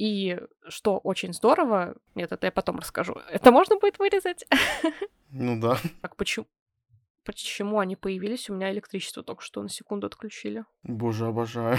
И что очень здорово, нет, это я потом расскажу. Это можно будет вырезать? Ну да. Так почему? Почему они появились? У меня электричество только что на секунду отключили. Боже, обожаю.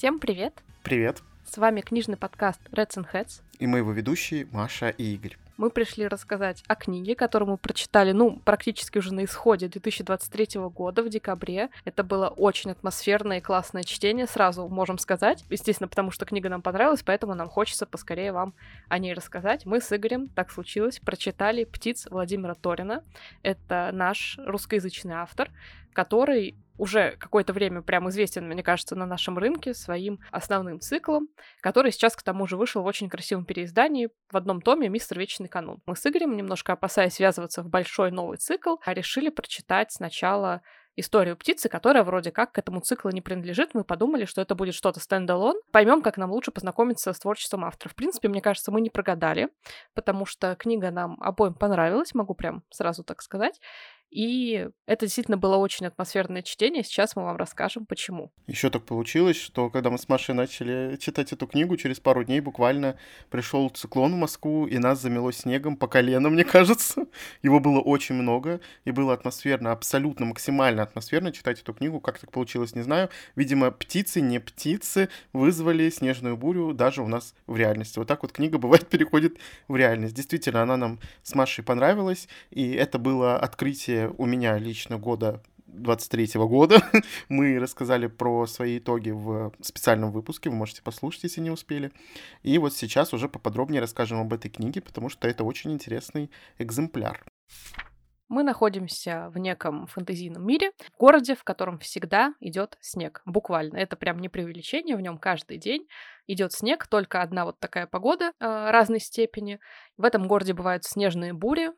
Всем привет! Привет. С вами книжный подкаст Reds and Heads. И мы его ведущие Маша и Игорь. Мы пришли рассказать о книге, которую мы прочитали, ну, практически уже на исходе 2023 года, в декабре. Это было очень атмосферное и классное чтение, сразу можем сказать. Естественно, потому что книга нам понравилась, поэтому нам хочется поскорее вам о ней рассказать. Мы с Игорем, так случилось, прочитали «Птиц» Владимира Торина. Это наш русскоязычный автор, который уже какое-то время прям известен, мне кажется, на нашем рынке своим основным циклом, который сейчас к тому же вышел в очень красивом переиздании в одном томе «Мистер Вечный канун». Мы с Игорем, немножко опасаясь связываться в большой новый цикл, решили прочитать сначала историю птицы, которая вроде как к этому циклу не принадлежит. Мы подумали, что это будет что-то стендалон. Поймем, как нам лучше познакомиться с творчеством автора. В принципе, мне кажется, мы не прогадали, потому что книга нам обоим понравилась, могу прям сразу так сказать. И это действительно было очень атмосферное чтение. Сейчас мы вам расскажем, почему. Еще так получилось, что когда мы с Машей начали читать эту книгу, через пару дней буквально пришел циклон в Москву, и нас замело снегом по колено, мне кажется. Его было очень много, и было атмосферно, абсолютно максимально атмосферно читать эту книгу. Как так получилось, не знаю. Видимо, птицы, не птицы вызвали снежную бурю даже у нас в реальности. Вот так вот книга бывает переходит в реальность. Действительно, она нам с Машей понравилась, и это было открытие у меня лично года 23 года. Мы рассказали про свои итоги в специальном выпуске, вы можете послушать, если не успели. И вот сейчас уже поподробнее расскажем об этой книге, потому что это очень интересный экземпляр. Мы находимся в неком фэнтезийном мире, в городе, в котором всегда идет снег. Буквально. Это прям не преувеличение, в нем каждый день идет снег, только одна вот такая погода э, разной степени. В этом городе бывают снежные бури,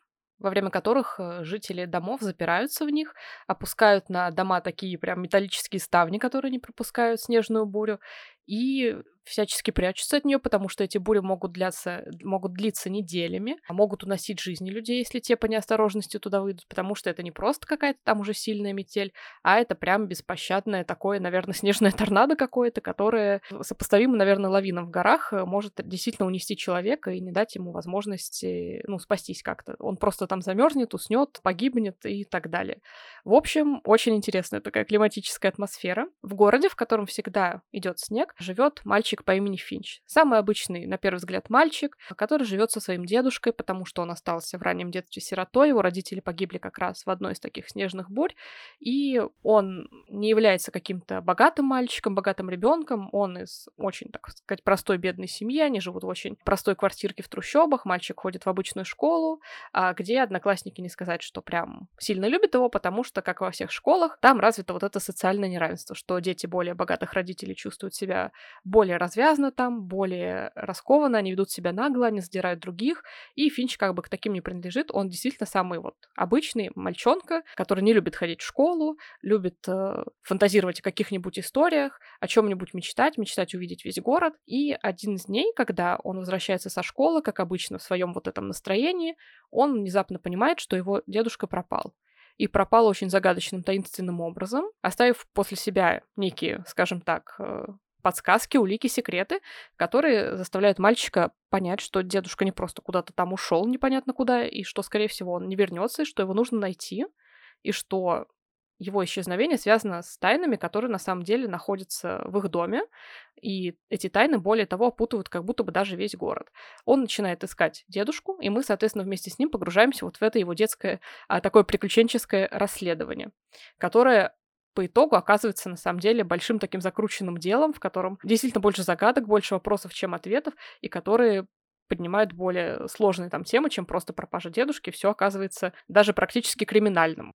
во время которых э, жители домов запираются в них, опускают на дома такие прям металлические ставни, которые не пропускают снежную бурю, и всячески прячутся от нее, потому что эти бури могут, длиться, могут длиться неделями, а могут уносить жизни людей, если те по неосторожности туда выйдут, потому что это не просто какая-то там уже сильная метель, а это прям беспощадное такое, наверное, снежное торнадо какое-то, которое сопоставимо, наверное, лавином в горах, э, может действительно унести человека и не дать ему возможности, ну, спастись как-то. Он просто там замерзнет, уснет, погибнет и так далее. В общем, очень интересная такая климатическая атмосфера. В городе, в котором всегда идет снег, живет мальчик по имени Финч. Самый обычный, на первый взгляд, мальчик, который живет со своим дедушкой, потому что он остался в раннем детстве сиротой, его родители погибли как раз в одной из таких снежных бурь, и он не является каким-то богатым мальчиком, богатым ребенком, он из очень, так сказать, простой бедной семьи, они живут в очень простой квартирке в трущобах, мальчик ходит в обычную школу, а где одноклассники не сказать, что прям сильно любят его, потому что, как во всех школах, там развито вот это социальное неравенство, что дети более богатых родителей чувствуют себя более развязно там, более раскованно, они ведут себя нагло, они задирают других, и Финч как бы к таким не принадлежит, он действительно самый вот обычный мальчонка, который не любит ходить в школу, любит э, фантазировать о каких-нибудь историях, о чем-нибудь мечтать, мечтать увидеть весь город, и один из дней, когда он возвращается со школы, как обычно в своем вот этом настроении, он внезапно понимает, что его дедушка пропал и пропал очень загадочным, таинственным образом, оставив после себя некие, скажем так, э, подсказки, улики, секреты, которые заставляют мальчика понять, что дедушка не просто куда-то там ушел непонятно куда, и что, скорее всего, он не вернется, и что его нужно найти, и что его исчезновение связано с тайнами, которые на самом деле находятся в их доме, и эти тайны, более того, опутывают как будто бы даже весь город. Он начинает искать дедушку, и мы, соответственно, вместе с ним погружаемся вот в это его детское, а, такое приключенческое расследование, которое по итогу оказывается на самом деле большим таким закрученным делом, в котором действительно больше загадок, больше вопросов, чем ответов, и которые поднимают более сложные там темы, чем просто пропажа дедушки, все оказывается даже практически криминальным.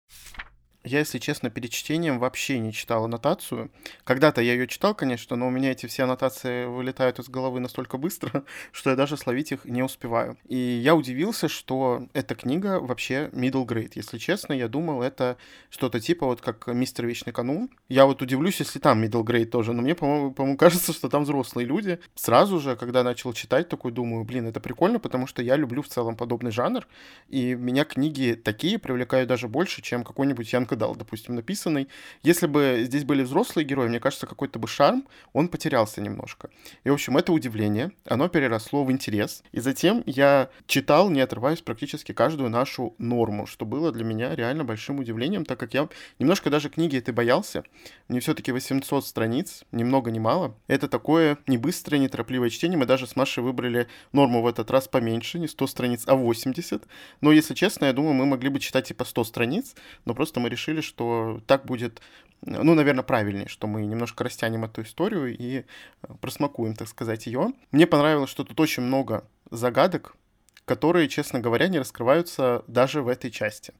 Я, если честно, перед чтением вообще не читал аннотацию. Когда-то я ее читал, конечно, но у меня эти все аннотации вылетают из головы настолько быстро, что я даже словить их не успеваю. И я удивился, что эта книга вообще middle grade. Если честно, я думал, это что-то типа вот как «Мистер Вечный канун». Я вот удивлюсь, если там middle grade тоже, но мне, по-моему, по кажется, что там взрослые люди. Сразу же, когда начал читать, такой думаю, блин, это прикольно, потому что я люблю в целом подобный жанр, и меня книги такие привлекают даже больше, чем какой-нибудь Ян Кадал, допустим, написанный. Если бы здесь были взрослые герои, мне кажется, какой-то бы шарм, он потерялся немножко. И, в общем, это удивление, оно переросло в интерес. И затем я читал, не отрываясь практически каждую нашу норму, что было для меня реально большим удивлением, так как я немножко даже книги этой боялся. Мне все-таки 800 страниц, ни много ни мало. Это такое не быстрое, неторопливое чтение. Мы даже с Машей выбрали норму в этот раз поменьше, не 100 страниц, а 80. Но, если честно, я думаю, мы могли бы читать типа 100 страниц, но просто мы решили, что так будет ну, наверное, правильнее, что мы немножко растянем эту историю и э, просмакуем, так сказать, ее. Мне понравилось, что тут очень много загадок, которые, честно говоря, не раскрываются даже в этой части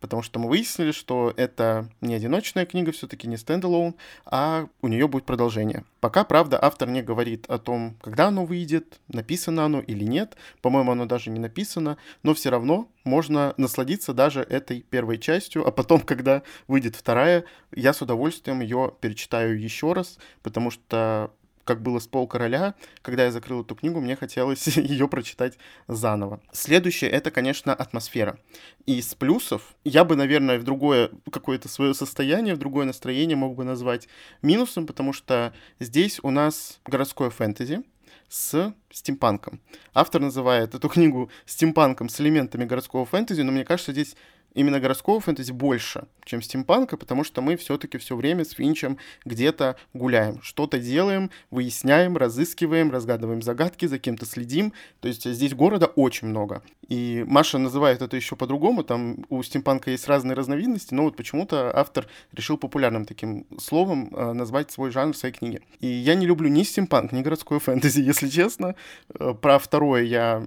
потому что мы выяснили, что это не одиночная книга, все-таки не стендалон, а у нее будет продолжение. Пока, правда, автор не говорит о том, когда оно выйдет, написано оно или нет. По-моему, оно даже не написано, но все равно можно насладиться даже этой первой частью, а потом, когда выйдет вторая, я с удовольствием ее перечитаю еще раз, потому что как было с Пол Короля, когда я закрыл эту книгу, мне хотелось ее прочитать заново. Следующее — это, конечно, атмосфера. И с плюсов я бы, наверное, в другое какое-то свое состояние, в другое настроение мог бы назвать минусом, потому что здесь у нас городское фэнтези, с стимпанком. Автор называет эту книгу стимпанком с элементами городского фэнтези, но мне кажется, здесь именно городского фэнтези больше, чем стимпанка, потому что мы все-таки все время с Финчем где-то гуляем, что-то делаем, выясняем, разыскиваем, разгадываем загадки, за кем-то следим. То есть здесь города очень много. И Маша называет это еще по-другому, там у стимпанка есть разные разновидности, но вот почему-то автор решил популярным таким словом э, назвать свой жанр в своей книге. И я не люблю ни стимпанк, ни городское фэнтези, если честно. Э, про второе я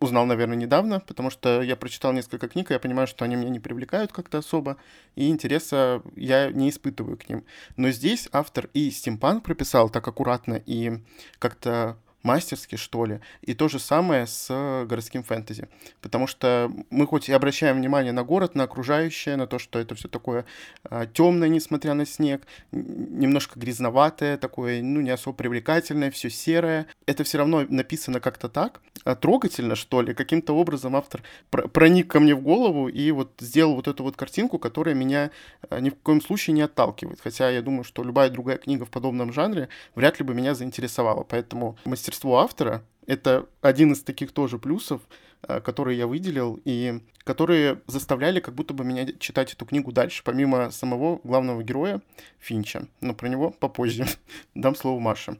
узнал, наверное, недавно, потому что я прочитал несколько книг, и я понимаю, что они меня не привлекают как-то особо, и интереса я не испытываю к ним. Но здесь автор и стимпанк прописал так аккуратно и как-то мастерски, что ли. И то же самое с городским фэнтези. Потому что мы хоть и обращаем внимание на город, на окружающее, на то, что это все такое а, темное, несмотря на снег, немножко грязноватое, такое, ну, не особо привлекательное, все серое. Это все равно написано как-то так, а, трогательно, что ли. Каким-то образом автор пр проник ко мне в голову и вот сделал вот эту вот картинку, которая меня а, ни в коем случае не отталкивает. Хотя я думаю, что любая другая книга в подобном жанре вряд ли бы меня заинтересовала. Поэтому мастер мастерство автора — это один из таких тоже плюсов, э, которые я выделил, и которые заставляли как будто бы меня читать эту книгу дальше, помимо самого главного героя Финча. Но про него попозже. Дам слово Маше.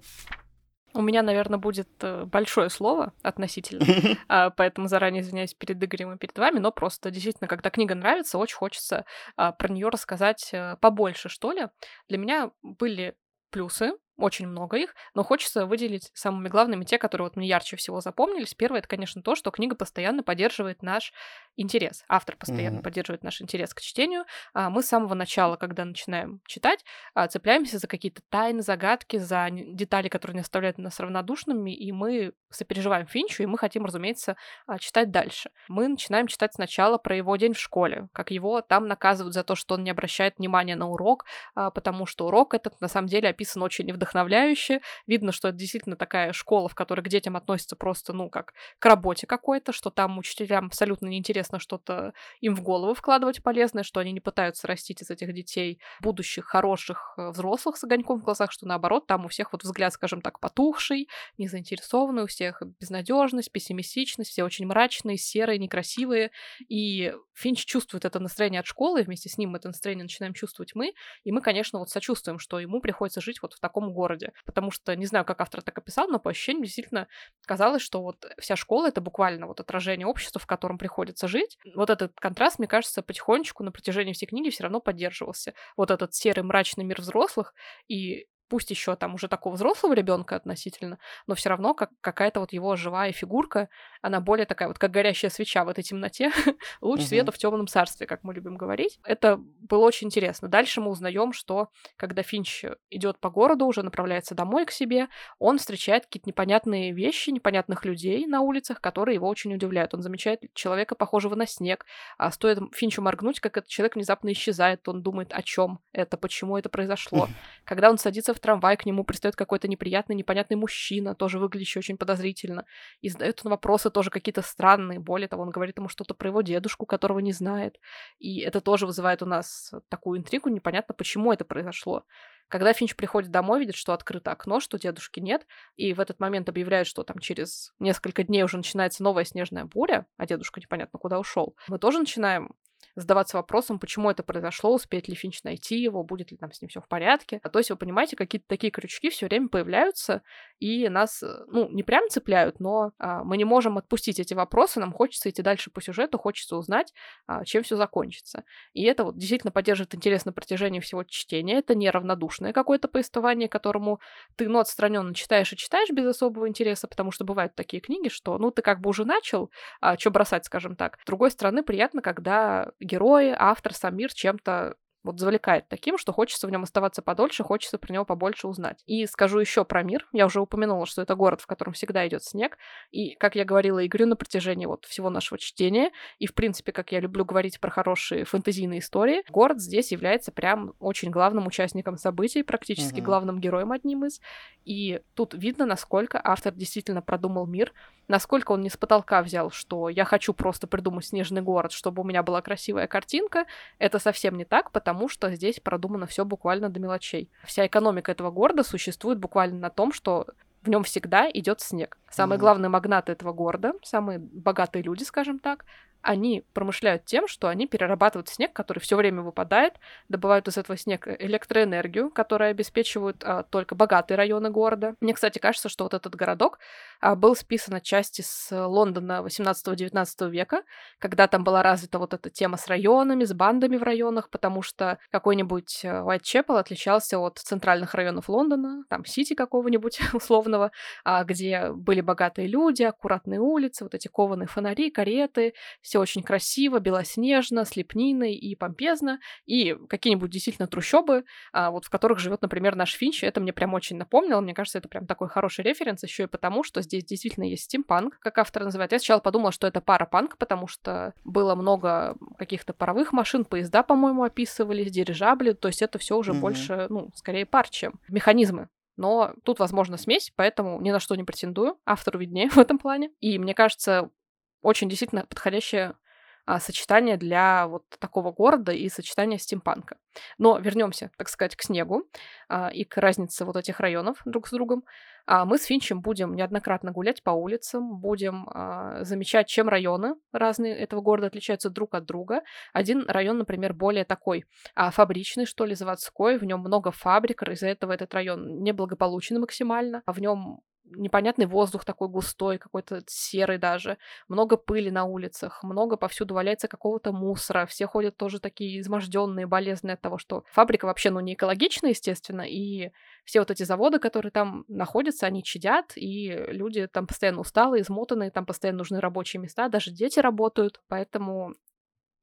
У меня, наверное, будет э, большое слово относительно, а, поэтому заранее извиняюсь перед Игорем и перед вами, но просто действительно, когда книга нравится, очень хочется а, про нее рассказать э, побольше, что ли. Для меня были плюсы, очень много их, но хочется выделить самыми главными те, которые вот мне ярче всего запомнились. Первое, это, конечно, то, что книга постоянно поддерживает наш интерес. Автор постоянно mm-hmm. поддерживает наш интерес к чтению. А мы с самого начала, когда начинаем читать, а, цепляемся за какие-то тайны, загадки, за детали, которые не оставляют нас равнодушными, и мы сопереживаем Финчу, и мы хотим, разумеется, а, читать дальше. Мы начинаем читать сначала про его день в школе, как его там наказывают за то, что он не обращает внимания на урок, потому что урок этот на самом деле описан очень вдохновляюще. Видно, что это действительно такая школа, в которой к детям относятся просто, ну, как к работе какой-то, что там учителям абсолютно неинтересно интересно что-то им в голову вкладывать полезное, что они не пытаются растить из этих детей будущих хороших э, взрослых с огоньком в глазах, что наоборот, там у всех вот взгляд, скажем так, потухший, незаинтересованный, у всех безнадежность, пессимистичность, все очень мрачные, серые, некрасивые. И Финч чувствует это настроение от школы, и вместе с ним это настроение начинаем чувствовать мы, и мы, конечно, вот сочувствуем, что ему приходится жить вот в таком городе. Потому что, не знаю, как автор так описал, но по ощущениям действительно казалось, что вот вся школа — это буквально вот отражение общества, в котором приходится жить. Вот этот контраст, мне кажется, потихонечку на протяжении всей книги все равно поддерживался. Вот этот серый мрачный мир взрослых и пусть еще там уже такого взрослого ребенка относительно, но все равно как какая-то вот его живая фигурка, она более такая вот как горящая свеча в этой темноте, луч угу. света в темном царстве, как мы любим говорить. Это было очень интересно. Дальше мы узнаем, что когда Финч идет по городу, уже направляется домой к себе, он встречает какие-то непонятные вещи, непонятных людей на улицах, которые его очень удивляют. Он замечает человека, похожего на снег. А стоит Финчу моргнуть, как этот человек внезапно исчезает. Он думает, о чем это, почему это произошло. Когда он садится в трамвай, к нему пристает какой-то неприятный, непонятный мужчина, тоже выглядящий очень подозрительно. И задает он вопросы тоже какие-то странные. Более того, он говорит ему что-то про его дедушку, которого не знает. И это тоже вызывает у нас такую интригу, непонятно, почему это произошло. Когда Финч приходит домой, видит, что открыто окно, что дедушки нет, и в этот момент объявляют, что там через несколько дней уже начинается новая снежная буря, а дедушка непонятно куда ушел, мы тоже начинаем задаваться вопросом, почему это произошло, успеет ли Финч найти его, будет ли там с ним все в порядке. А то есть, вы понимаете, какие-то такие крючки все время появляются, и нас, э, ну, не прям цепляют, но а, мы не можем отпустить эти вопросы, нам хочется идти дальше по сюжету, хочется узнать, а, чем все закончится. И это вот действительно поддерживает интерес на протяжении всего чтения. Это не равнодушное какое-то повествование, которому ты, ну, отстраненно читаешь и читаешь без особого интереса, потому что бывают такие книги, что, ну, ты как бы уже начал, а что бросать, скажем так. С другой стороны, приятно, когда герои, автор, сам мир чем-то вот завлекает таким, что хочется в нем оставаться подольше, хочется про него побольше узнать. И скажу еще про мир. Я уже упомянула, что это город, в котором всегда идет снег. И, как я говорила, и говорю на протяжении вот всего нашего чтения, и, в принципе, как я люблю говорить про хорошие фэнтезийные истории, город здесь является прям очень главным участником событий, практически угу. главным героем одним из. И тут видно, насколько автор действительно продумал мир, насколько он не с потолка взял, что я хочу просто придумать снежный город, чтобы у меня была красивая картинка. Это совсем не так, потому потому что здесь продумано все буквально до мелочей. Вся экономика этого города существует буквально на том, что в нем всегда идет снег. Самые mm-hmm. главные магнаты этого города, самые богатые люди, скажем так, они промышляют тем, что они перерабатывают снег, который все время выпадает, добывают из этого снега электроэнергию, которая обеспечивают а, только богатые районы города. Мне, кстати, кажется, что вот этот городок был списан отчасти с Лондона 18-19 века, когда там была развита вот эта тема с районами, с бандами в районах, потому что какой-нибудь Уайтчепел отличался от центральных районов Лондона, там Сити какого-нибудь условного, а, где были богатые люди, аккуратные улицы, вот эти кованые фонари, кареты, все очень красиво, белоснежно, с лепниной и помпезно, и какие-нибудь действительно трущобы, а, вот в которых живет, например, наш Финч, это мне прям очень напомнило, мне кажется, это прям такой хороший референс, еще и потому, что здесь действительно есть стимпанк, как автор называет. Я сначала подумала, что это парапанк, потому что было много каких-то паровых машин, поезда, по-моему, описывались, дирижабли, то есть это все уже mm-hmm. больше, ну, скорее пар, чем механизмы. Но тут, возможно, смесь, поэтому ни на что не претендую. Автору виднее в этом плане. И мне кажется, очень действительно подходящее а, сочетание для вот такого города и сочетание стимпанка. Но вернемся, так сказать, к снегу а, и к разнице вот этих районов друг с другом. А, мы с Финчем будем неоднократно гулять по улицам, будем а, замечать, чем районы разные этого города отличаются друг от друга. Один район, например, более такой а, фабричный, что ли, заводской, в нем много фабрик, из-за этого этот район неблагополучен максимально, а в нем непонятный воздух такой густой, какой-то серый даже, много пыли на улицах, много повсюду валяется какого-то мусора, все ходят тоже такие изможденные, болезные от того, что фабрика вообще, ну, не экологичная, естественно, и все вот эти заводы, которые там находятся, они чадят, и люди там постоянно усталые, измотанные, там постоянно нужны рабочие места, даже дети работают, поэтому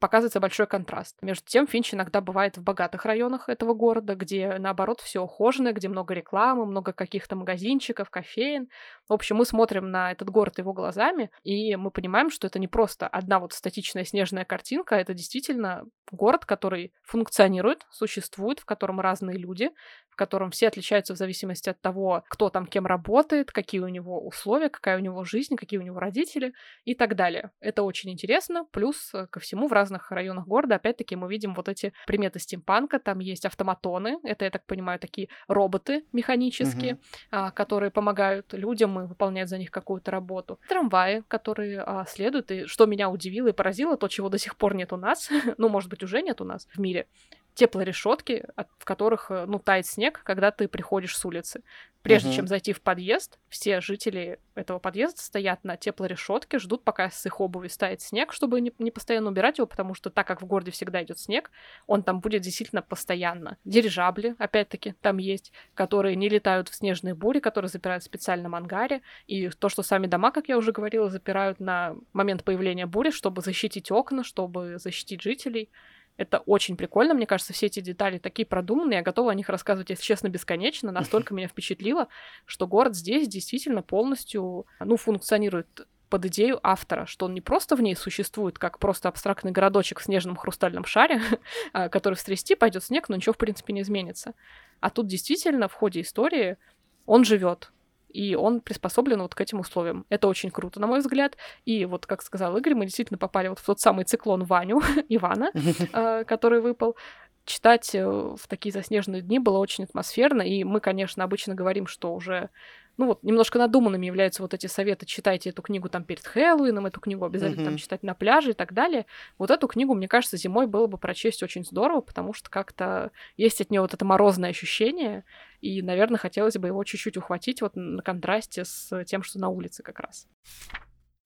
показывается большой контраст. Между тем, Финч иногда бывает в богатых районах этого города, где, наоборот, все ухожено, где много рекламы, много каких-то магазинчиков, кофеин. В общем, мы смотрим на этот город его глазами, и мы понимаем, что это не просто одна вот статичная снежная картинка, это действительно город, который функционирует, существует, в котором разные люди, в котором все отличаются в зависимости от того, кто там кем работает, какие у него условия, какая у него жизнь, какие у него родители и так далее. Это очень интересно. Плюс ко всему в разных районах города, опять-таки, мы видим вот эти приметы стимпанка. Там есть автоматоны, это, я так понимаю, такие роботы механические, mm-hmm. которые помогают людям и выполняют за них какую-то работу. Трамваи, которые а, следуют. И что меня удивило и поразило, то, чего до сих пор нет у нас, ну, может быть, уже нет у нас в мире, теплорешетки, в которых, э, ну, тает снег, когда ты приходишь с улицы. Прежде угу. чем зайти в подъезд, все жители этого подъезда стоят на теплорешетке, ждут, пока с их обуви стает снег, чтобы не, не постоянно убирать его, потому что так как в городе всегда идет снег, он там будет действительно постоянно. Дирижабли, опять-таки, там есть, которые не летают в снежные бури, которые запирают в специальном ангаре, и то, что сами дома, как я уже говорила, запирают на момент появления бури, чтобы защитить окна, чтобы защитить жителей. Это очень прикольно, мне кажется, все эти детали такие продуманные, я готова о них рассказывать, если честно, бесконечно. Настолько меня впечатлило, что город здесь действительно полностью, ну, функционирует под идею автора, что он не просто в ней существует, как просто абстрактный городочек в снежном хрустальном шаре, а, который встрясти, пойдет снег, но ничего, в принципе, не изменится. А тут действительно в ходе истории он живет, и он приспособлен вот к этим условиям. Это очень круто, на мой взгляд. И вот, как сказал Игорь, мы действительно попали вот в тот самый циклон Ваню, Ивана, э, который выпал. Читать э, в такие заснеженные дни было очень атмосферно, и мы, конечно, обычно говорим, что уже ну вот, немножко надуманными являются вот эти советы, читайте эту книгу там перед Хэллоуином, эту книгу обязательно mm-hmm. там читать на пляже и так далее. Вот эту книгу, мне кажется, зимой было бы прочесть очень здорово, потому что как-то есть от нее вот это морозное ощущение, и, наверное, хотелось бы его чуть-чуть ухватить вот на контрасте с тем, что на улице как раз.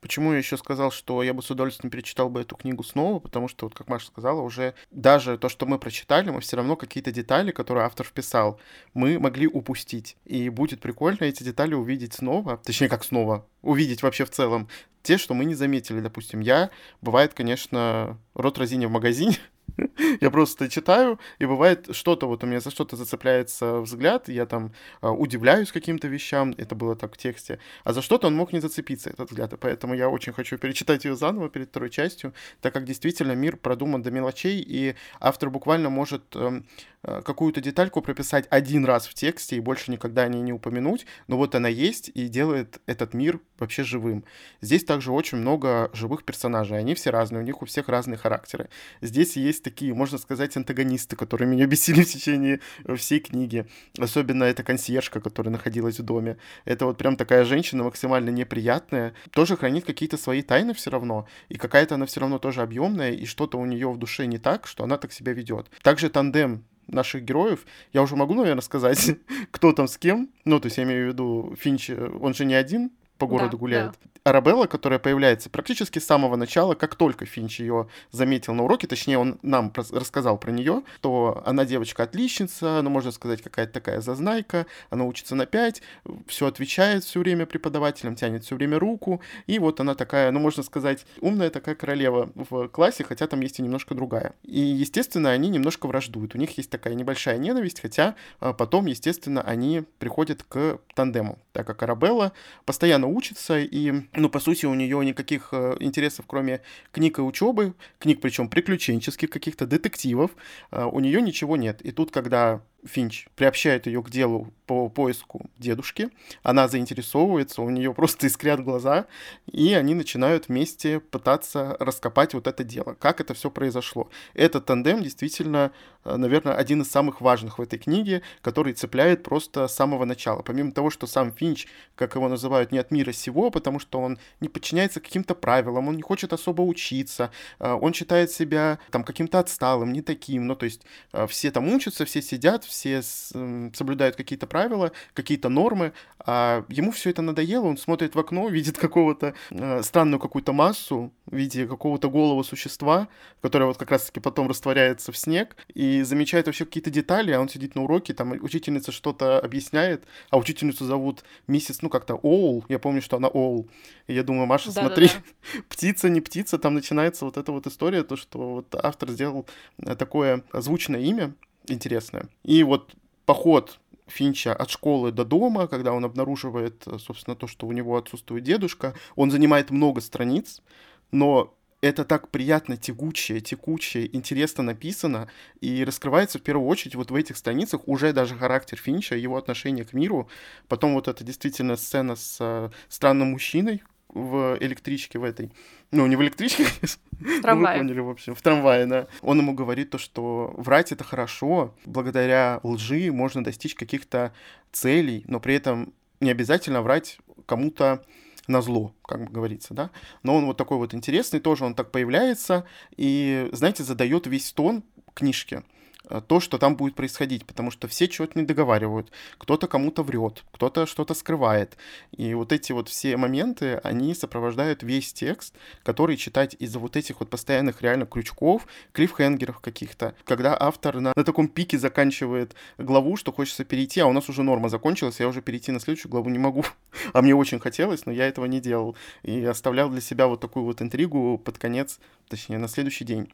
Почему я еще сказал, что я бы с удовольствием перечитал бы эту книгу снова, потому что, вот как Маша сказала, уже даже то, что мы прочитали, мы все равно какие-то детали, которые автор вписал, мы могли упустить. И будет прикольно эти детали увидеть снова, точнее, как снова, увидеть вообще в целом те, что мы не заметили, допустим. Я, бывает, конечно, рот разиня в магазине, я просто читаю, и бывает что-то, вот у меня за что-то зацепляется взгляд, я там э, удивляюсь каким-то вещам, это было так в тексте, а за что-то он мог не зацепиться, этот взгляд, и поэтому я очень хочу перечитать ее заново перед второй частью, так как действительно мир продуман до мелочей, и автор буквально может э, Э, какую-то детальку прописать один раз в тексте и больше никогда о ней не упомянуть, но вот она есть и делает этот мир вообще живым. Здесь также очень много живых персонажей, они все разные, у них у всех разные характеры. Здесь есть такие, можно сказать, антагонисты, которые меня бесили в течение всей книги. Особенно эта консьержка, которая находилась в доме. Это вот прям такая женщина максимально неприятная, тоже хранит какие-то свои тайны все равно, и какая-то она все равно тоже объемная, и что-то у нее в душе не так, что она так себя ведет. Также тандем наших героев. Я уже могу, наверное, сказать, кто там с кем. Ну, то есть я имею в виду Финч, он же не один по городу да, гуляет. Да. Арабелла, которая появляется практически с самого начала, как только Финч ее заметил на уроке, точнее, он нам рассказал про нее, то она девочка-отличница, ну, можно сказать, какая-то такая зазнайка, она учится на 5, все отвечает все время преподавателям, тянет все время руку, и вот она такая, ну, можно сказать, умная такая королева в классе, хотя там есть и немножко другая. И, естественно, они немножко враждуют, у них есть такая небольшая ненависть, хотя а, потом, естественно, они приходят к тандему, так как Арабелла постоянно учится и ну, по сути, у нее никаких э, интересов, кроме книг и учебы, книг причем приключенческих, каких-то детективов, э, у нее ничего нет. И тут, когда Финч приобщает ее к делу по поиску дедушки. Она заинтересовывается, у нее просто искрят глаза, и они начинают вместе пытаться раскопать вот это дело. Как это все произошло? Этот тандем действительно, э, наверное, один из самых важных в этой книге, который цепляет просто с самого начала. Помимо того, что сам Финч, как его называют, не от мира сего, потому что он не подчиняется каким-то правилам, он не хочет особо учиться, э, он считает себя там каким-то отсталым, не таким. Ну, то есть э, все там учатся, все сидят, соблюдают какие-то правила, какие-то нормы, а ему все это надоело, он смотрит в окно, видит какого-то э, странную какую-то массу в виде какого-то голого существа, которое вот как раз-таки потом растворяется в снег, и замечает вообще какие-то детали, а он сидит на уроке, там учительница что-то объясняет, а учительницу зовут миссис, ну как-то Оул, я помню, что она Оул, и я думаю, Маша, да, смотри, да, да. птица, не птица, там начинается вот эта вот история, то, что вот автор сделал э, такое озвученное имя, интересное. И вот поход Финча от школы до дома, когда он обнаруживает, собственно, то, что у него отсутствует дедушка, он занимает много страниц, но это так приятно, тягучее, текучее, интересно написано, и раскрывается в первую очередь вот в этих страницах уже даже характер Финча, его отношение к миру. Потом вот это действительно сцена с э, странным мужчиной, в электричке в этой. Ну, не в электричке, в трамвае. Ну, вы поняли, в общем, в трамвае, да. Он ему говорит то, что врать это хорошо, благодаря лжи можно достичь каких-то целей, но при этом не обязательно врать кому-то на зло, как говорится, да. Но он вот такой вот интересный, тоже он так появляется, и, знаете, задает весь тон книжки. Э, то, что там будет происходить, потому что все чего-то не договаривают, кто-то кому-то врет, кто-то что-то скрывает. И вот эти вот все моменты, они сопровождают весь текст, который читать из-за вот этих вот постоянных реально крючков, клиффхенгеров каких-то, когда автор на, на таком пике заканчивает главу, что хочется перейти, а у нас уже норма закончилась, я уже перейти на следующую главу не могу. а мне очень хотелось, но я этого не делал. И оставлял для себя вот такую вот интригу под конец, точнее, на следующий день.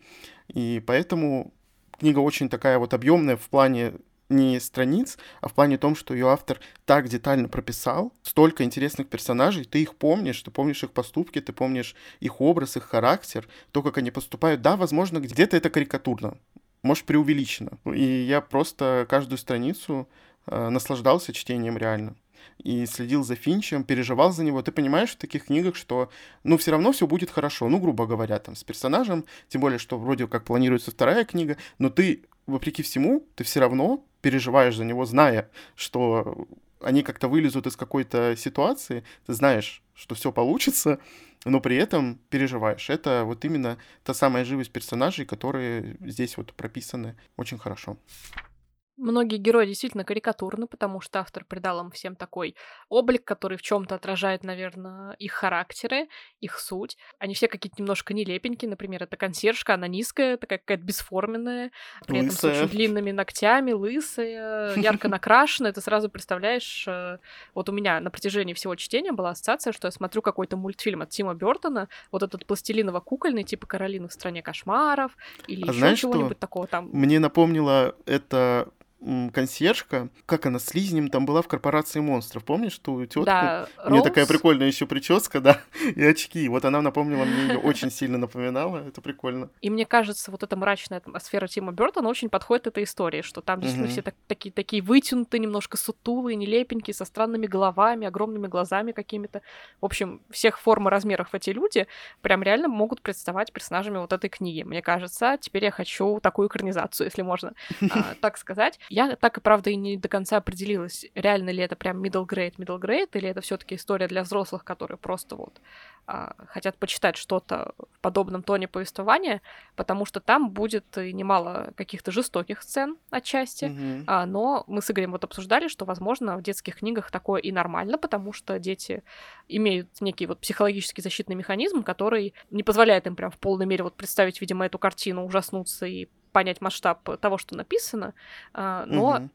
И поэтому книга очень такая вот объемная в плане не страниц, а в плане том, что ее автор так детально прописал, столько интересных персонажей, ты их помнишь, ты помнишь их поступки, ты помнишь их образ, их характер, то, как они поступают. Да, возможно, где-то это карикатурно, может, преувеличено. И я просто каждую страницу э, наслаждался чтением реально и следил за Финчем, переживал за него, ты понимаешь в таких книгах, что, ну, все равно все будет хорошо, ну, грубо говоря, там, с персонажем, тем более, что вроде как планируется вторая книга, но ты, вопреки всему, ты все равно переживаешь за него, зная, что они как-то вылезут из какой-то ситуации, ты знаешь, что все получится, но при этом переживаешь. Это вот именно та самая живость персонажей, которые здесь вот прописаны очень хорошо. Многие герои действительно карикатурны, потому что автор придал им всем такой облик, который в чем-то отражает, наверное, их характеры, их суть. Они все какие-то немножко нелепенькие. Например, это консьержка, она низкая, такая какая-то бесформенная, при этом с очень длинными ногтями, лысая, ярко накрашенная. Ты сразу представляешь... Э, вот у меня на протяжении всего чтения была ассоциация, что я смотрю какой-то мультфильм от Тима Бертона, вот этот пластилиново-кукольный, типа «Каролина в стране кошмаров» или а еще чего-нибудь такого там. Мне напомнило это консьержка, как она, с Лизнем там была в корпорации монстров, помнишь ту тетку? Да, У нее такая прикольная еще прическа, да, и очки. Вот она напомнила мне ее очень сильно напоминала, это прикольно. И мне кажется, вот эта мрачная атмосфера Тима Бертона очень подходит этой истории, что там действительно все так, такие, такие вытянутые, немножко сутулые, нелепенькие, со странными головами, огромными глазами какими-то. В общем, всех форм и размеров эти люди прям реально могут представать персонажами вот этой книги. Мне кажется, теперь я хочу такую экранизацию, если можно а, так сказать. Я так и правда и не до конца определилась, реально ли это прям middle grade, middle grade, или это все-таки история для взрослых, которые просто вот а, хотят почитать что-то в подобном тоне повествования, потому что там будет немало каких-то жестоких сцен отчасти, mm-hmm. а, но мы с Игорем вот обсуждали, что, возможно, в детских книгах такое и нормально, потому что дети имеют некий вот психологический защитный механизм, который не позволяет им прям в полной мере вот представить, видимо, эту картину, ужаснуться и понять масштаб того, что написано, а, но.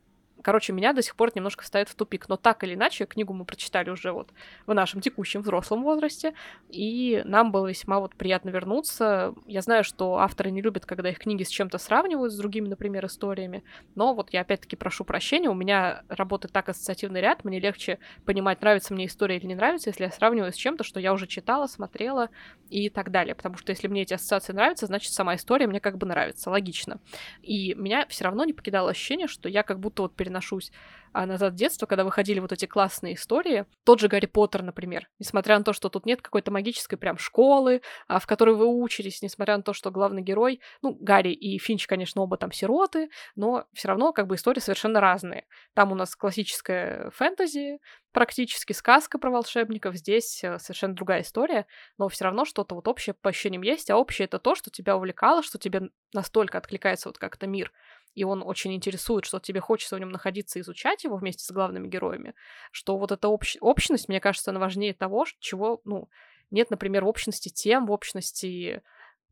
Короче, меня до сих пор немножко ставит в тупик. Но так или иначе, книгу мы прочитали уже вот в нашем текущем взрослом возрасте, и нам было весьма вот приятно вернуться. Я знаю, что авторы не любят, когда их книги с чем-то сравнивают, с другими, например, историями, но вот я опять-таки прошу прощения, у меня работает так ассоциативный ряд, мне легче понимать, нравится мне история или не нравится, если я сравниваю с чем-то, что я уже читала, смотрела и так далее. Потому что если мне эти ассоциации нравятся, значит, сама история мне как бы нравится, логично. И меня все равно не покидало ощущение, что я как будто вот переносила отношусь а, назад в детство, когда выходили вот эти классные истории. Тот же Гарри Поттер, например. Несмотря на то, что тут нет какой-то магической прям школы, а, в которой вы учились, несмотря на то, что главный герой, ну, Гарри и Финч, конечно, оба там сироты, но все равно как бы истории совершенно разные. Там у нас классическая фэнтези, практически сказка про волшебников, здесь э, совершенно другая история, но все равно что-то вот общее по ощущениям есть, а общее это то, что тебя увлекало, что тебе настолько откликается вот как-то мир, и он очень интересует, что тебе хочется в нем находиться изучать его вместе с главными героями, что вот эта общ- общность, мне кажется, она важнее того, чего, ну, нет, например, в общности тем, в общности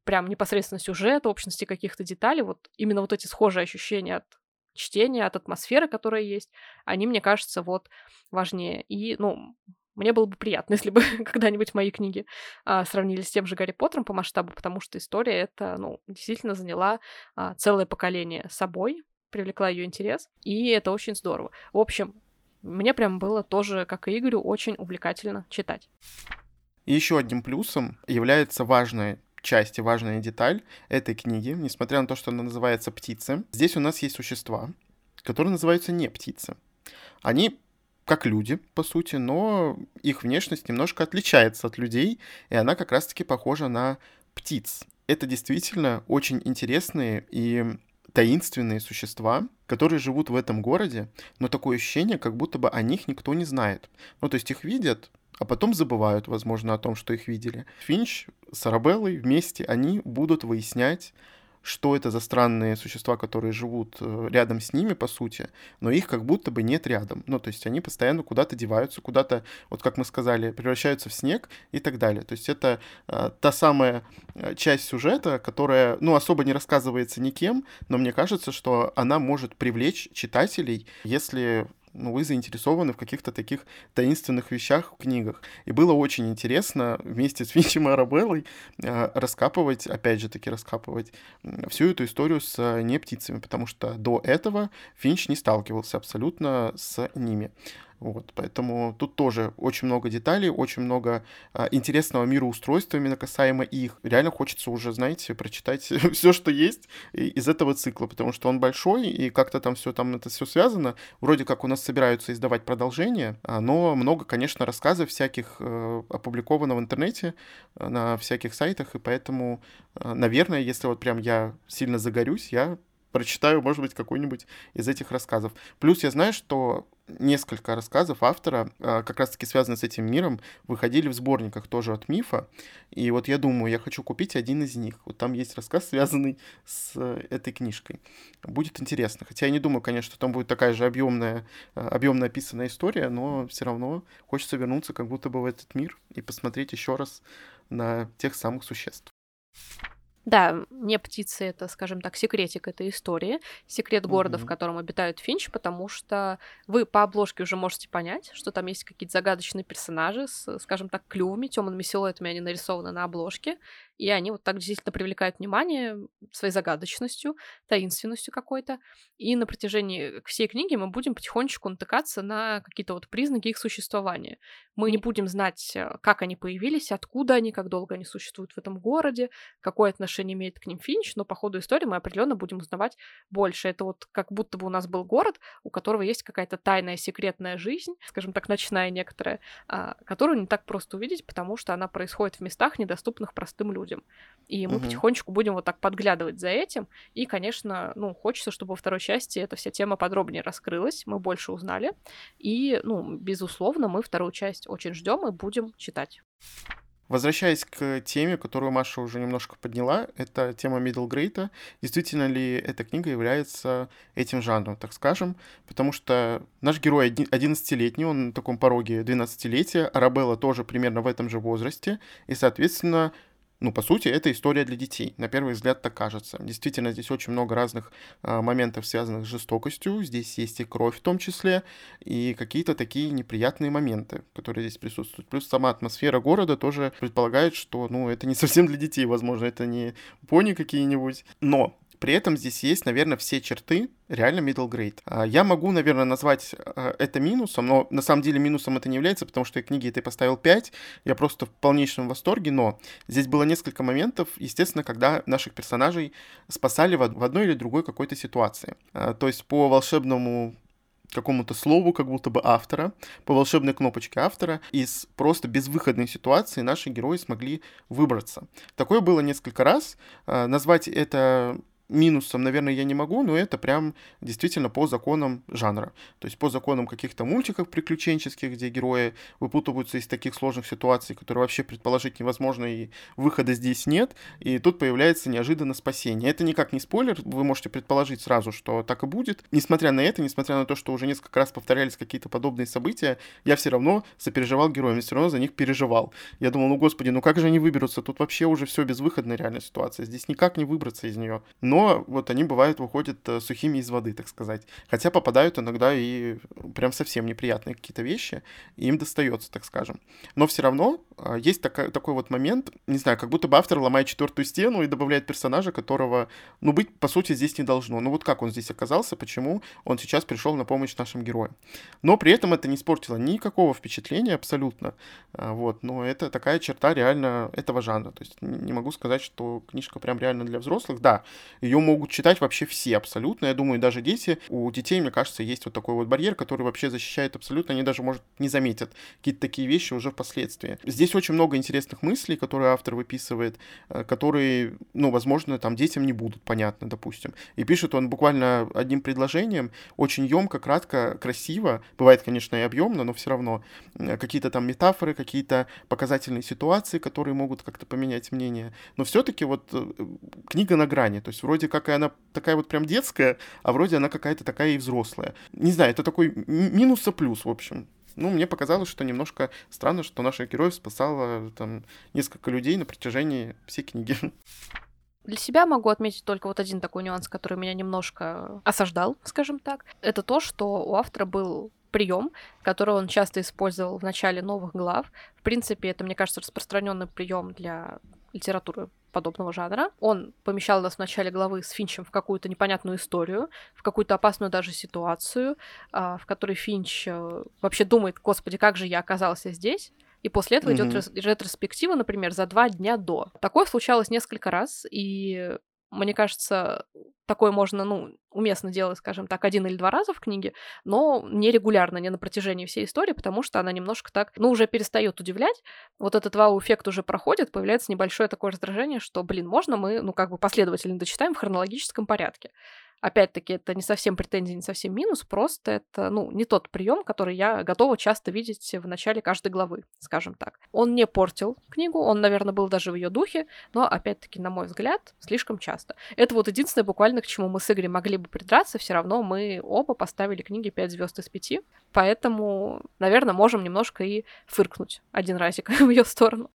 прям непосредственно сюжета, общности каких-то деталей, вот именно вот эти схожие ощущения от чтения, от атмосферы, которая есть, они, мне кажется, вот важнее. И, ну, мне было бы приятно, если бы когда-нибудь мои книги а, сравнили с тем же Гарри Поттером по масштабу, потому что история эта, ну, действительно заняла а, целое поколение собой, привлекла ее интерес, и это очень здорово. В общем, мне прям было тоже, как и Игорю, очень увлекательно читать. Еще одним плюсом является важная часть и важная деталь этой книги, несмотря на то, что она называется «Птицы». Здесь у нас есть существа, которые называются не птицы. Они как люди, по сути, но их внешность немножко отличается от людей, и она как раз-таки похожа на птиц. Это действительно очень интересные и таинственные существа, которые живут в этом городе, но такое ощущение, как будто бы о них никто не знает. Ну, то есть их видят, а потом забывают, возможно, о том, что их видели. Финч с Арабеллой вместе, они будут выяснять, что это за странные существа, которые живут э, рядом с ними, по сути, но их как будто бы нет рядом. Ну, то есть они постоянно куда-то деваются, куда-то, вот как мы сказали, превращаются в снег и так далее. То есть это э, та самая э, часть сюжета, которая, ну, особо не рассказывается никем, но мне кажется, что она может привлечь читателей, если ну, вы заинтересованы в каких-то таких таинственных вещах в книгах. И было очень интересно вместе с Финчем и Арабеллой э, раскапывать, опять же таки раскапывать всю эту историю с э, не птицами, потому что до этого Финч не сталкивался абсолютно с ними. Вот, поэтому тут тоже очень много деталей, очень много а, интересного мироустройства именно касаемо их. Реально хочется уже, знаете, прочитать все, что есть из этого цикла, потому что он большой, и как-то там все там это все связано. Вроде как у нас собираются издавать продолжение, а, но много, конечно, рассказов всяких э, опубликовано в интернете, э, на всяких сайтах, и поэтому, э, наверное, если вот прям я сильно загорюсь, я прочитаю, может быть, какой-нибудь из этих рассказов. Плюс я знаю, что несколько рассказов автора, а, как раз-таки связанных с этим миром, выходили в сборниках тоже от мифа. И вот я думаю, я хочу купить один из них. Вот там есть рассказ, связанный с э, этой книжкой. Будет интересно. Хотя я не думаю, конечно, что там будет такая же объемная, а, объемно описанная история, но все равно хочется вернуться как будто бы в этот мир и посмотреть еще раз на тех самых существ. Да, не птицы это, скажем так, секретик этой истории, секрет города, mm-hmm. в котором обитают Финч, потому что вы по обложке уже можете понять, что там есть какие-то загадочные персонажи с, скажем так, клювами, темными силуэтами они нарисованы на обложке, и они вот так действительно привлекают внимание своей загадочностью, таинственностью какой-то. И на протяжении всей книги мы будем потихонечку натыкаться на какие-то вот признаки их существования. Мы не будем знать, э, как они появились, откуда они, как долго они существуют в этом городе, какое отношение имеет к ним Финч, но по ходу истории мы определенно будем узнавать больше. Это вот как будто бы у нас был город, у которого есть какая-то тайная секретная жизнь, скажем так, ночная некоторая, а, которую не так просто увидеть, потому что она происходит в местах, недоступных простым людям людям. И мы угу. потихонечку будем вот так подглядывать за этим. И, конечно, ну, хочется, чтобы во второй части эта вся тема подробнее раскрылась, мы больше узнали. И, ну, безусловно, мы вторую часть очень ждем и будем читать. Возвращаясь к теме, которую Маша уже немножко подняла, это тема Middle Grade. Действительно ли эта книга является этим жанром, так скажем? Потому что наш герой 11-летний, он на таком пороге 12-летия, Арабелла тоже примерно в этом же возрасте, и, соответственно, ну, по сути, это история для детей. На первый взгляд так кажется. Действительно, здесь очень много разных а, моментов, связанных с жестокостью. Здесь есть и кровь в том числе, и какие-то такие неприятные моменты, которые здесь присутствуют. Плюс сама атмосфера города тоже предполагает, что, ну, это не совсем для детей, возможно, это не пони какие-нибудь. Но при этом здесь есть, наверное, все черты реально middle grade. А, я могу, наверное, назвать а, это минусом, но на самом деле минусом это не является, потому что я книге этой поставил 5. Я просто в полнейшем восторге, но здесь было несколько моментов, естественно, когда наших персонажей спасали в одной или другой какой-то ситуации. А, то есть по волшебному какому-то слову, как будто бы автора, по волшебной кнопочке автора, из просто безвыходной ситуации наши герои смогли выбраться. Такое было несколько раз. Назвать это минусом, наверное, я не могу, но это прям действительно по законам жанра. То есть по законам каких-то мультиков приключенческих, где герои выпутываются из таких сложных ситуаций, которые вообще предположить невозможно, и выхода здесь нет, и тут появляется неожиданно спасение. Это никак не спойлер, вы можете предположить сразу, что так и будет. Несмотря на это, несмотря на то, что уже несколько раз повторялись какие-то подобные события, я все равно сопереживал героям, все равно за них переживал. Я думал, ну господи, ну как же они выберутся? Тут вообще уже все безвыходная реальная ситуация, здесь никак не выбраться из нее. Но вот они бывают выходят э, сухими из воды, так сказать. Хотя попадают иногда и прям совсем неприятные какие-то вещи, и им достается, так скажем. Но все равно а, есть такой, такой вот момент, не знаю, как будто бы автор ломает четвертую стену и добавляет персонажа, которого, ну, быть, по сути, здесь не должно. Ну, вот как он здесь оказался, почему он сейчас пришел на помощь нашим героям. Но при этом это не испортило никакого впечатления абсолютно. А, вот, но это такая черта реально этого жанра. То есть не могу сказать, что книжка прям реально для взрослых. Да, ее могут читать вообще все абсолютно. Я думаю, даже дети. У детей, мне кажется, есть вот такой вот барьер, который вообще защищает абсолютно. Они даже, может, не заметят какие-то такие вещи уже впоследствии. Здесь очень много интересных мыслей, которые автор выписывает, э, которые, ну, возможно, там детям не будут понятны, допустим. И пишет он буквально одним предложением, очень емко, кратко, красиво. Бывает, конечно, и объемно, но все равно какие-то там метафоры, какие-то показательные ситуации, которые могут как-то поменять мнение. Но все-таки вот э, книга на грани. То есть вроде вроде как и она такая вот прям детская, а вроде она какая-то такая и взрослая. Не знаю, это такой минус и плюс, в общем. Ну, мне показалось, что немножко странно, что наша героев спасала там несколько людей на протяжении всей книги. Для себя могу отметить только вот один такой нюанс, который меня немножко осаждал, скажем так. Это то, что у автора был прием, который он часто использовал в начале новых глав. В принципе, это, мне кажется, распространенный прием для литературы подобного жанра. Он помещал нас в начале главы с Финчем в какую-то непонятную историю, в какую-то опасную даже ситуацию, а, в которой Финч э, вообще думает, господи, как же я оказался здесь? И после этого mm-hmm. идет ретроспектива, например, за два дня до. Такое случалось несколько раз, и мне кажется, такое можно, ну, уместно делать, скажем так, один или два раза в книге, но не регулярно, не на протяжении всей истории, потому что она немножко так, ну, уже перестает удивлять. Вот этот вау-эффект уже проходит, появляется небольшое такое раздражение, что, блин, можно мы, ну, как бы последовательно дочитаем в хронологическом порядке. Опять-таки, это не совсем претензия, не совсем минус, просто это, ну, не тот прием, который я готова часто видеть в начале каждой главы, скажем так. Он не портил книгу, он, наверное, был даже в ее духе, но, опять-таки, на мой взгляд, слишком часто. Это вот единственное буквально, к чему мы с Игорем могли бы придраться, все равно мы оба поставили книге 5 звезд из 5, поэтому, наверное, можем немножко и фыркнуть один разик в ее сторону.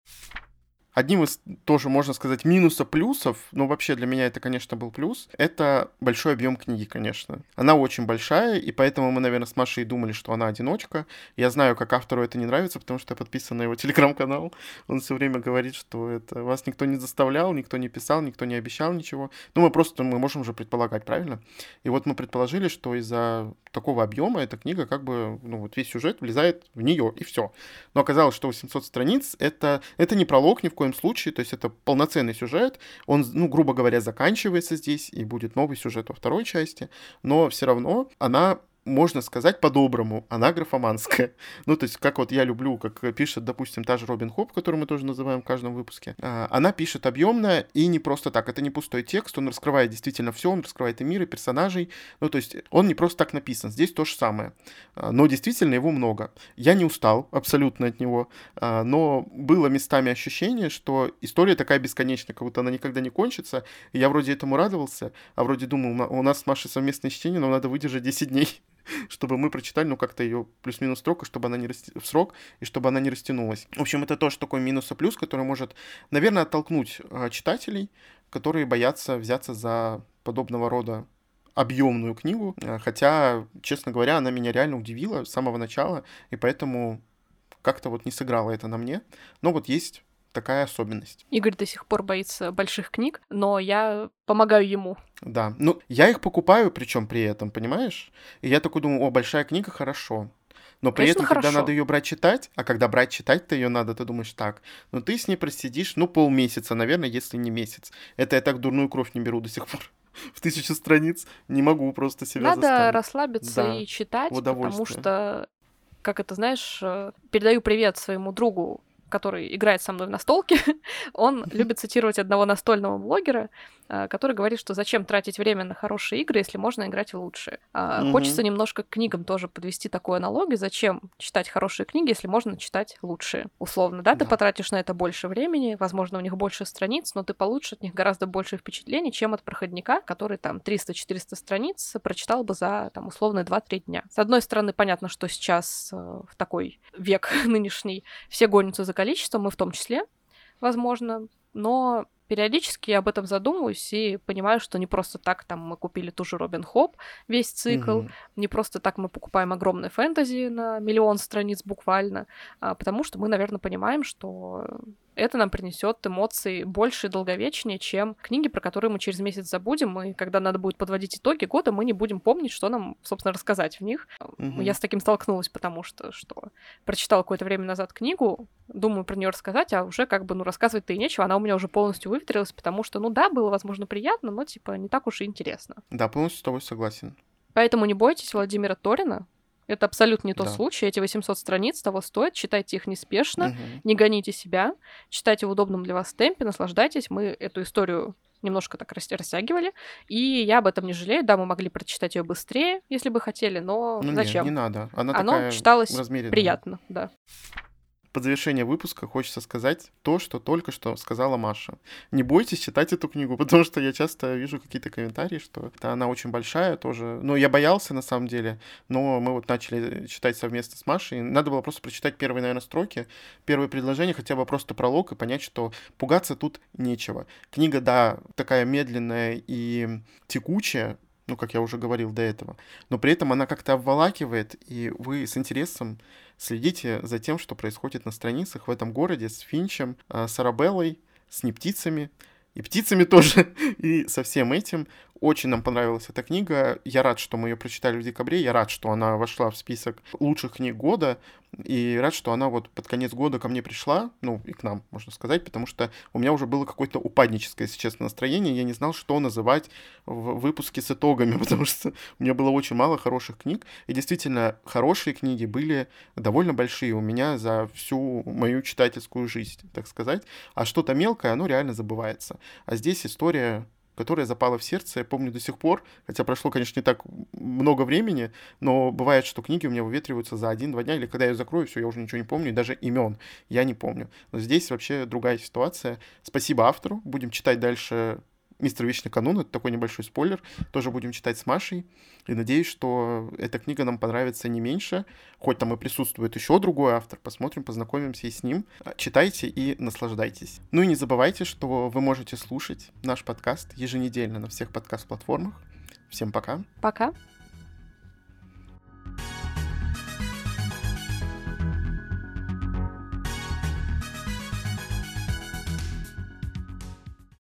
Одним из, тоже можно сказать, минуса плюсов, но вообще для меня это, конечно, был плюс, это большой объем книги, конечно. Она очень большая, и поэтому мы, наверное, с Машей думали, что она одиночка. Я знаю, как автору это не нравится, потому что я подписан на его телеграм-канал. Он все время говорит, что это вас никто не заставлял, никто не писал, никто не обещал ничего. Ну, мы просто, мы можем уже предполагать, правильно? И вот мы предположили, что из-за такого объема эта книга как бы, ну, вот весь сюжет влезает в нее, и все. Но оказалось, что 800 страниц это, это не пролог ни в коем коем случае, то есть это полноценный сюжет, он, ну, грубо говоря, заканчивается здесь, и будет новый сюжет во второй части, но все равно она можно сказать по-доброму, она графоманская. Ну, то есть, как вот я люблю, как пишет, допустим, та же Робин Хоп, которую мы тоже называем в каждом выпуске. А, она пишет объемно и не просто так. Это не пустой текст, он раскрывает действительно все, он раскрывает и мир, и персонажей. Ну, то есть, он не просто так написан. Здесь то же самое. А, но действительно его много. Я не устал абсолютно от него, а, но было местами ощущение, что история такая бесконечная, как будто она никогда не кончится. И я вроде этому радовался, а вроде думал, у нас с Машей совместное чтение, но надо выдержать 10 дней. чтобы мы прочитали, ну, как-то ее плюс-минус строк, и чтобы она не расти... в срок, и чтобы она не растянулась. В общем, это тоже такой минус и плюс, который может, наверное, оттолкнуть э, читателей, которые боятся взяться за подобного рода объемную книгу, э, хотя, честно говоря, она меня реально удивила с самого начала, и поэтому как-то вот не сыграла это на мне. Но вот есть такая особенность. Игорь до сих пор боится больших книг, но я помогаю ему. Да, ну я их покупаю, причем при этом, понимаешь? И я такой думаю, о, большая книга, хорошо. Но при Конечно, этом, хорошо. когда надо ее брать читать, а когда брать читать-то ее надо, ты думаешь так, ну ты с ней просидишь, ну, полмесяца, наверное, если не месяц. Это я так дурную кровь не беру до сих пор. В тысячу страниц не могу просто себя Надо заставить. расслабиться да, и читать, потому что, как это знаешь, э, передаю привет своему другу который играет со мной в настолке, он любит цитировать одного настольного блогера, который говорит, что зачем тратить время на хорошие игры, если можно играть в лучшие. Mm-hmm. Хочется немножко к книгам тоже подвести такую аналогию. Зачем читать хорошие книги, если можно читать лучшие? Условно, да, да, ты потратишь на это больше времени, возможно, у них больше страниц, но ты получишь от них гораздо больше впечатлений, чем от проходника, который там 300-400 страниц прочитал бы за там условно 2-3 дня. С одной стороны, понятно, что сейчас э, в такой век нынешний все гонятся за количеством, и в том числе, возможно, но периодически я об этом задумываюсь и понимаю, что не просто так там мы купили ту же Робин Хоп, весь цикл, mm-hmm. не просто так мы покупаем огромное фэнтези на миллион страниц буквально, а потому что мы, наверное, понимаем, что это нам принесет эмоций больше и долговечнее, чем книги, про которые мы через месяц забудем, и когда надо будет подводить итоги года, мы не будем помнить, что нам, собственно, рассказать в них. Угу. Я с таким столкнулась, потому что, что прочитала какое-то время назад книгу, думаю про нее рассказать, а уже как бы, ну, рассказывать-то и нечего, она у меня уже полностью выветрилась, потому что, ну да, было, возможно, приятно, но, типа, не так уж и интересно. Да, полностью с тобой согласен. Поэтому не бойтесь Владимира Торина, это абсолютно не тот да. случай. Эти 800 страниц того стоят. Читайте их неспешно, угу. не гоните себя. Читайте в удобном для вас темпе, наслаждайтесь. Мы эту историю немножко так растягивали, и я об этом не жалею. Да, мы могли прочитать ее быстрее, если бы хотели, но ну, зачем? Не, не надо. Она Оно читалось приятно, да. Под завершение выпуска хочется сказать то, что только что сказала Маша. Не бойтесь читать эту книгу, потому что я часто вижу какие-то комментарии, что она очень большая тоже. Ну, я боялся на самом деле, но мы вот начали читать совместно с Машей. Надо было просто прочитать первые, наверное, строки, первые предложения, хотя бы просто пролог и понять, что пугаться тут нечего. Книга, да, такая медленная и текучая, ну, как я уже говорил до этого, но при этом она как-то обволакивает, и вы с интересом следите за тем, что происходит на страницах в этом городе с Финчем, а, с Арабеллой, с нептицами, и птицами тоже, и со всем этим. Очень нам понравилась эта книга. Я рад, что мы ее прочитали в декабре. Я рад, что она вошла в список лучших книг года. И рад, что она вот под конец года ко мне пришла, ну и к нам, можно сказать, потому что у меня уже было какое-то упадническое, если честно, настроение. Я не знал, что называть в выпуске с итогами, потому что у меня было очень мало хороших книг. И действительно, хорошие книги были довольно большие у меня за всю мою читательскую жизнь, так сказать. А что-то мелкое, оно реально забывается. А здесь история которая запала в сердце, я помню до сих пор, хотя прошло, конечно, не так много времени, но бывает, что книги у меня выветриваются за один-два дня, или когда я закрою, все, я уже ничего не помню, и даже имен я не помню. Но здесь вообще другая ситуация. Спасибо автору, будем читать дальше Мистер Вечный канун, это такой небольшой спойлер, тоже будем читать с Машей. И надеюсь, что эта книга нам понравится не меньше. Хоть там и присутствует еще другой автор, посмотрим, познакомимся и с ним. Читайте и наслаждайтесь. Ну и не забывайте, что вы можете слушать наш подкаст еженедельно на всех подкаст-платформах. Всем пока. Пока.